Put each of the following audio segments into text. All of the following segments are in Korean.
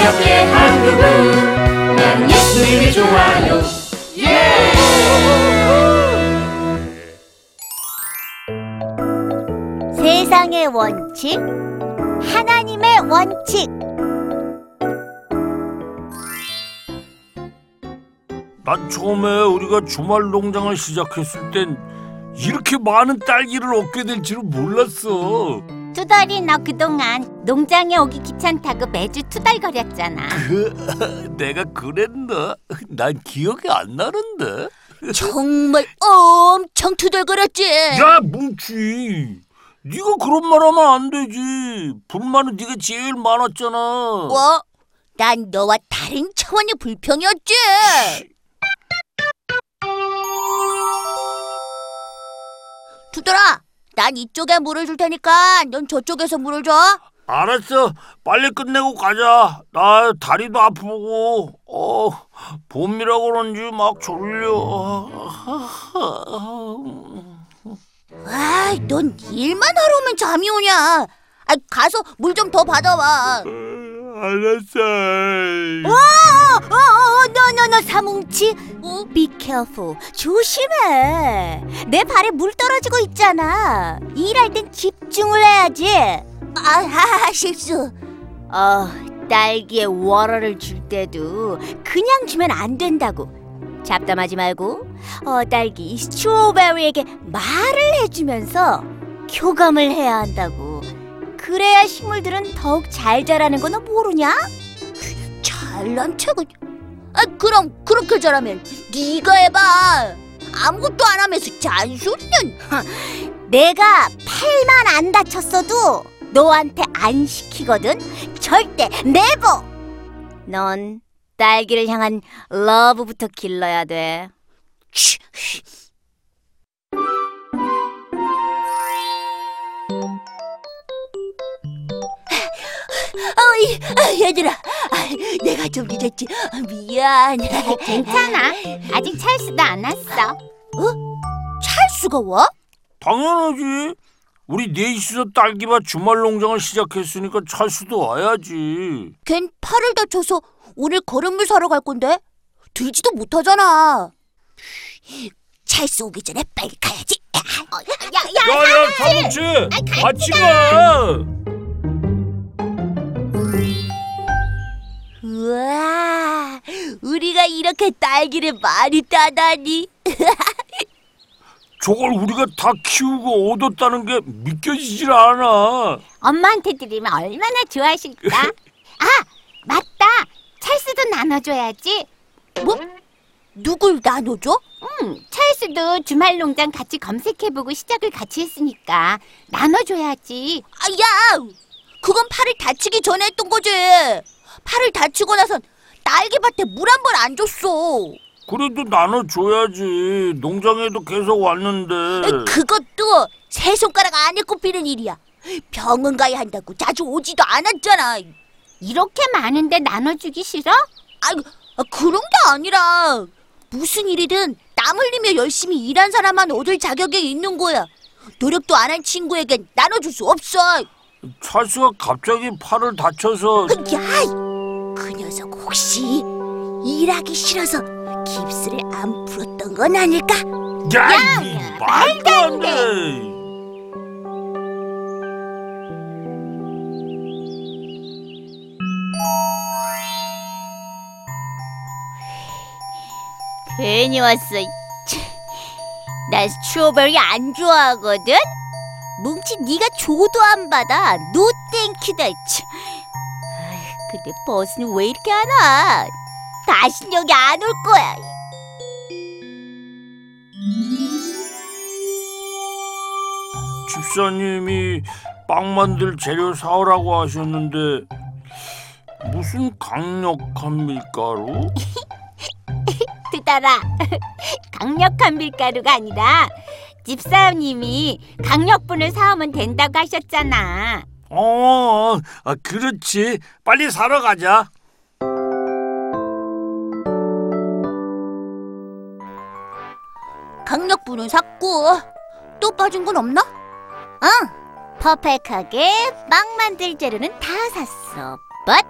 귀엽게 한 그분 난 예수님이 좋아요 예! 세상의 원칙 하나님의 원칙 난 처음에 우리가 주말 농장을 시작했을 땐 이렇게 많은 딸기를 얻게 될 줄은 몰랐어. 투덜이 너 그동안 농장에 오기 귀찮다고 매주 투덜거렸잖아. 그, 내가 그랬나? 난 기억이 안 나는데. 정말 엄청 투덜거렸지. 야, 뭉치. 네가 그런 말 하면 안 되지. 불만은 네가 제일 많았잖아. 뭐? 난 너와 다른 차원의 불평이었지. 투덜아, 난 이쪽에 물을 줄 테니까 넌 저쪽에서 물을 줘. 알았어. 빨리 끝내고 가자. 나 다리도 아프고, 어, 봄이라 그런지 막 졸려. 아이, 넌 일만 하러 오면 잠이 오냐? 아, 가서 물 좀 더 받아와. 알았어. 어, 어, 어, 너, 너, 너, 사뭉치. 어? Be careful. 조심해. 내 발에 물 떨어지고 있잖아. 일할 땐 집중을 해야지. 아, 아, 실수. 어, 딸기에 워러를 줄 때도 그냥 주면 안 된다고. 잡담하지 말고 어, 딸기 스트로베리에게 말을 해주면서 교감을 해야 한다고. 그래야 식물들은 더욱 잘 자라는 거너 모르냐? 잘난 척은. 아, 그럼 그렇게 잘하면 네가 해봐. 아무것도 안 하면서 잔소리는. 내가 팔만 안 다쳤어도 너한테 안 시키거든. 절대 네버. 넌 딸기를 향한 러브부터 길러야 돼. 아, 얘들아, 아, 내가 좀 늦었지. 아, 미안. 괜찮아. 아직 찰스도 안 왔어. 찰수가 와? 당연하지. 우리 넷이서 딸기밭 주말 농장을 시작했으니까 찰수도 와야지. 걘 팔을 다쳐서 오늘 걸음물 사러 갈 건데 들지도 못하잖아. 찰수 오기 전에 빨리 가야지. 야, 야, 야야 사무치 같이 가. 우와, 우리가 이렇게 딸기를 많이 따다니. 저걸 우리가 다 키우고 얻었다는 게 믿겨지질 않아. 엄마한테 드리면 얼마나 좋아하실까? 아, 맞다. 찰스도 나눠줘야지. 뭐? 누굴 나눠줘? 음, 찰스도 주말 농장 같이 검색해보고 시작을 같이 했으니까 나눠줘야지. 아, 야! 그건 팔을 다치기 전에 했던 거지. 팔을 다치고 나선 딸기밭에 물 한 번 안 줬어. 그래도 나눠줘야지. 농장에도 계속 왔는데. 그것도 세 손가락 안에 꼽히는 일이야. 병원 가야 한다고 자주 오지도 않았잖아. 이렇게 많은데 나눠주기 싫어? 아, 그런 게 아니라 무슨 일이든 땀 흘리며 열심히 일한 사람만 얻을 자격이 있는 거야. 노력도 안 한 친구에겐 나눠줄 수 없어. 찰스가 갑자기 팔을 다쳐서 야, 혹시 일하기 싫어서 깁스를 안 풀었던 건 아닐까? 야, 이 말도 안 돼. 괜히 왔어. 참, 나 strawberry 안 좋아하거든. 뭉치 네가 줘도 안 받아. no thank you다. 참. 근데 버스는 왜 이렇게 안 와? 다신 여기 안 올 거야. 집사님이 빵 만들 재료 사오라고 하셨는데 무슨 강력한 밀가루? 뜨다라. 강력한 밀가루가 아니라 집사님이 강력분을 사오면 된다고 하셨잖아. 어, 아, 그렇지. 빨리 사러 가자. 강력분은 샀고 또 빠진 건 없나? 응, 퍼펙하게 빵 만들 재료는 다 샀어. but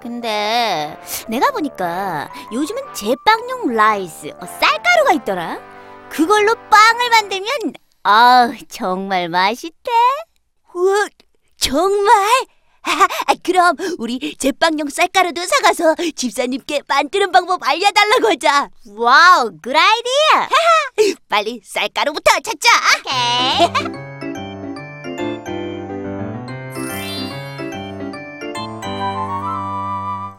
근데 내가 보니까 요즘은 제빵용 rice, 어, 쌀가루가 있더라. 그걸로 빵을 만들면 아 정말 맛있대. 우와, 정말? 아, 그럼 우리 제빵용 쌀가루도 사가서 집사님께 만드는 방법 알려달라고 하자. wow, good idea. 빨리 쌀가루부터 찾자.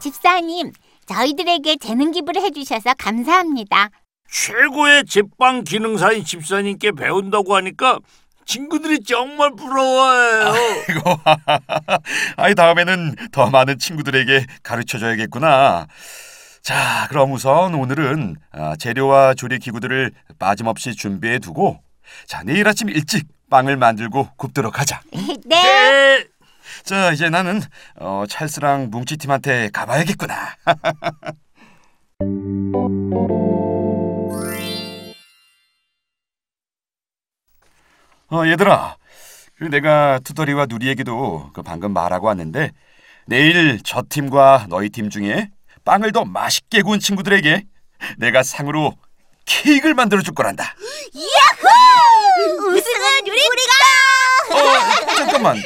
집사님, 저희들에게 재능 기부를 해주셔서 감사합니다. 최고의 제빵 기능사인 집사님께 배운다고 하니까 친구들이 정말 부러워해요. 이거 아이 다음에는 더 많은 친구들에게 가르쳐 줘야겠구나. 자, 그럼 우선 오늘은 아, 재료와 조리 기구들을 빠짐없이 준비해 두고 자, 내일 아침 일찍 빵을 만들고 굽도록 하자. 네. 네. 자, 이제 나는 어, 찰스랑 뭉치 팀한테 가봐야겠구나. 어, 얘들아. 그 내가 투덜이와 누리에게도 그 방금 말하고 왔는데 내일 저 팀과 너희 팀 중에 빵을 더 맛있게 구운 친구들에게 내가 상으로 케이크를 만들어 줄 거란다. 우승은 우리 우리가. 어, 잠깐만.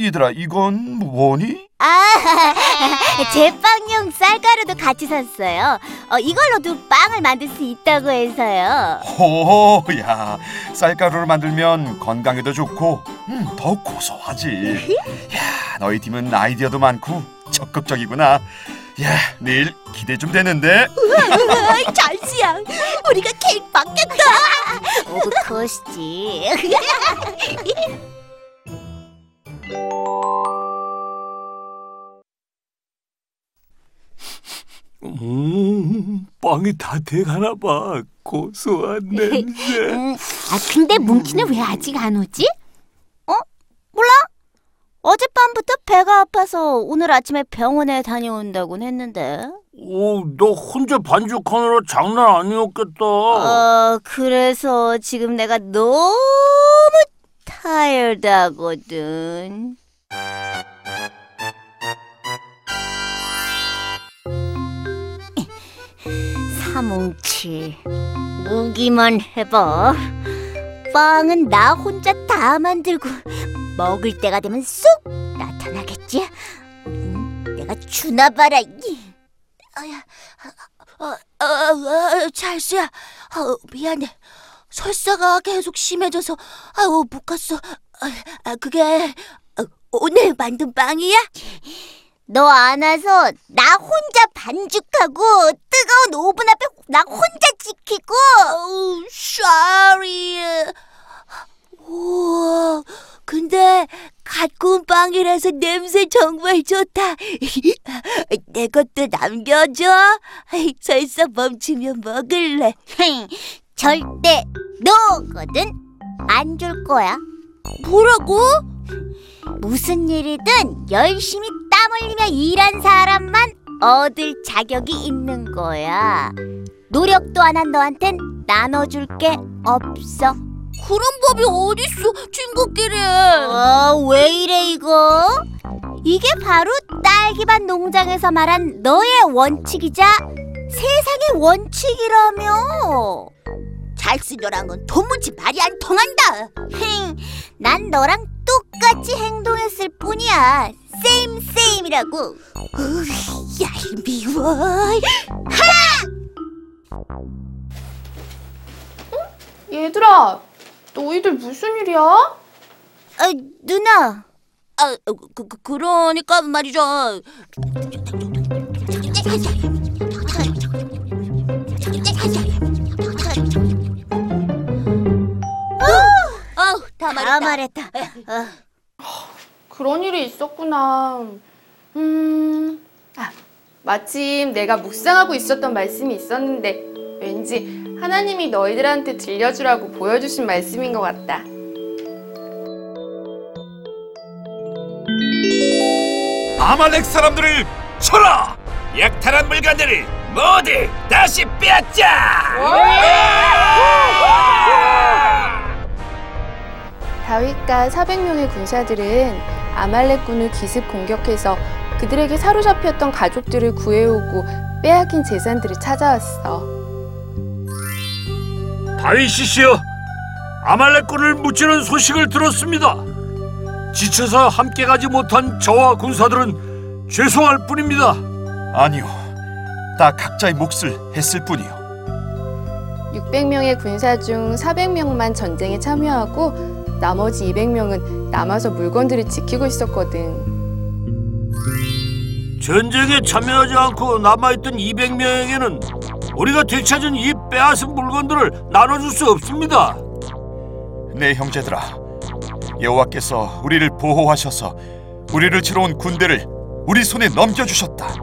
얘들아, 이건 뭐니? 아, 제빵용 쌀가루도 같이 샀어요. 어, 이걸로도 빵을 만들 수 있다고 해서요. 호, 야, 쌀가루로 만들면 건강에도 좋고, 음, 더 고소하지. 야, 너희 팀은 아이디어도 많고 적극적이구나. 야, 내일 기대 좀 되는데. 잘수야. 우리가 케이크 받겠다. of course지. 음, 빵이 다 돼가나 봐. 고소한 냄새. 아, 근데 뭉키는 왜 아직 안 오지? 어? 몰라. 어젯밤부터 배가 아파서 오늘 아침에 병원에 다녀온다곤 했는데. 오, 너 혼자 반죽하느라 장난 아니었겠다. 어, 그래서 지금 내가 너무 타이어드하거든. 사뭉치, 오기만 해봐. 빵은 나 혼자 다 만들고 먹을 때가 되면 쏙 나타나겠지. 음, 내가 주나 봐라. 이. 어, 어, 어, 찰수야. 어, 미안해. 설사가 계속 심해져서 아우 못 갔어. 아, 아, 그게 어, 오늘 만든 빵이야? 너 안 와서 나 혼자 반죽하고 뜨거운 오븐 앞에 나 혼자 지키고 어우, sorry. 우와, 근데 갓 구운 빵이라서 냄새 정말 좋다. 내 것도 남겨줘. 설사 멈추면 먹을래. 절대 너거든 안 줄 거야 뭐라고? 무슨 일이든 열심히 땀 흘리며 일한 사람만 얻을 자격이 있는 거야 노력도 안 한 너한텐 나눠줄 게 없어 그런 법이 어딨어, 친구끼리. 어, 왜 이래 이거? 이게 바로 딸기밭 농장에서 말한 너의 원칙이자 세상의 원칙이라며. 잘쓰려랑은 도무지 말이 안 통한다. 힝, 난 너랑 똑같이 행동했을 뿐이야. 세임 세임이라고. 야, 미워. 얘들아, 너희들 무슨 일이야? 어, 누나. 아, 그, 그, 그러니까 말이죠. 말했다. 다 말했다. 어. 그런 일이 있었구나. 음, 아, 마침 내가 묵상하고 있었던 말씀이 있었는데 왠지 하나님이 너희들한테 들려주라고 보여주신 말씀인 것 같다. 아말렉 사람들을 쳐라! 약탈한 물건들을 모두 다시 빼앗자! 다윗과 400명의 군사들은 아말렉군을 기습 공격해서 그들에게 사로잡혔던 가족들을 구해오고 빼앗긴 재산들을 찾아왔어. 다윗이시여, 아말렉군을 무찌른 소식을 들었습니다. 지쳐서 함께 가지 못한 저와 군사들은 죄송할 뿐입니다. 아니요. 다 각자의 몫을 했을 뿐이요. 600명의 군사 중 400명만 전쟁에 참여하고 나머지 200명은 남아서 물건들을 지키고 있었거든. 전쟁에 참여하지 않고 남아있던 200명에게는 우리가 되찾은 이 빼앗은 물건들을 나눠줄 수 없습니다. 내 형제들아, 여호와께서 우리를 보호하셔서 우리를 치러 온 군대를 우리 손에 넘겨주셨다.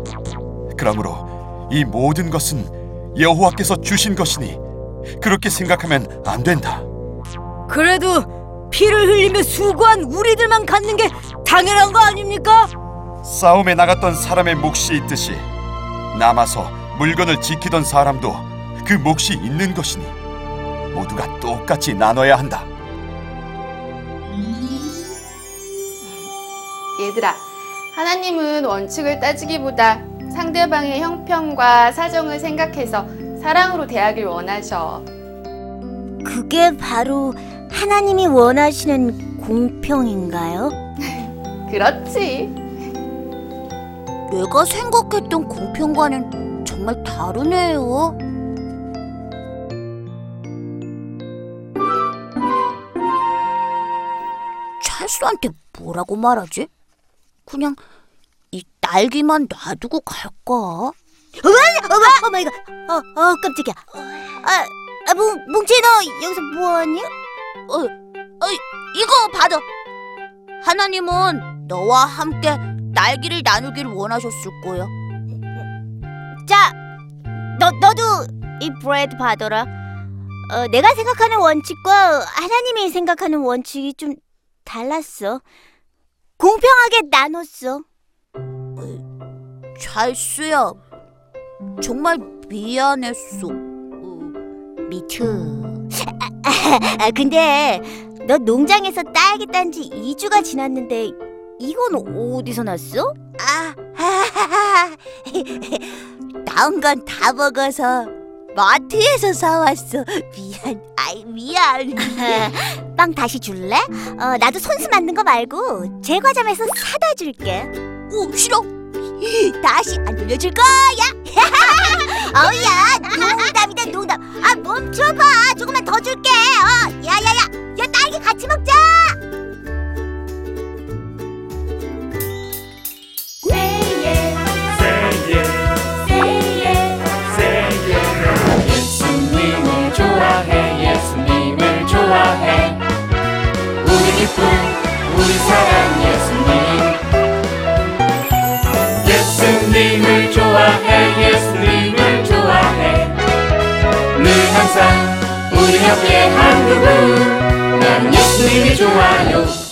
그러므로 이 모든 것은 여호와께서 주신 것이니 그렇게 생각하면 안 된다. 그래도 피를 흘리며 수고한 우리들만 갖는 게 당연한 거 아닙니까? 싸움에 나갔던 사람의 몫이 있듯이 남아서 물건을 지키던 사람도 그 몫이 있는 것이니 모두가 똑같이 나눠야 한다. 얘들아, 하나님은 원칙을 따지기보다 상대방의 형편과 사정을 생각해서 사랑으로 대하길 원하셔. 그게 바로 하나님이 원하시는 공평인가요? 그렇지. 내가 생각했던 공평과는 정말 다르네요. 찰스한테 뭐라고 말하지? 그냥 이 딸기만 놔두고 갈까? 어머, 어머, 어머 이거, 어, 어 깜짝이야. 아, 아 뭉, 뭉치 너 여기서 뭐하니? 어, 어, 이거 받아. 하나님은 너와 함께 딸기를 나누기를 원하셨을 거야. 자, 너 너도 이 브레드 받아라. 어, 내가 생각하는 원칙과 하나님이 생각하는 원칙이 좀 달랐어. 공평하게 나눴어. 찰스야, 정말 미안했어. 미투. 아, 근데 너 농장에서 딸기 딴 지 2주가 지났는데 이건 어디서 났어? 아, 나온 건 다 먹어서 마트에서 사왔어. 미안, 아이 미안. 빵 다시 줄래? 어, 나도 손수 만든 거 말고 제과점에서 사다 줄게. 오, 싫어. 다시 안 돌려줄 거야. 우리 옆에 한 그분. 나는 예수님이 좋아요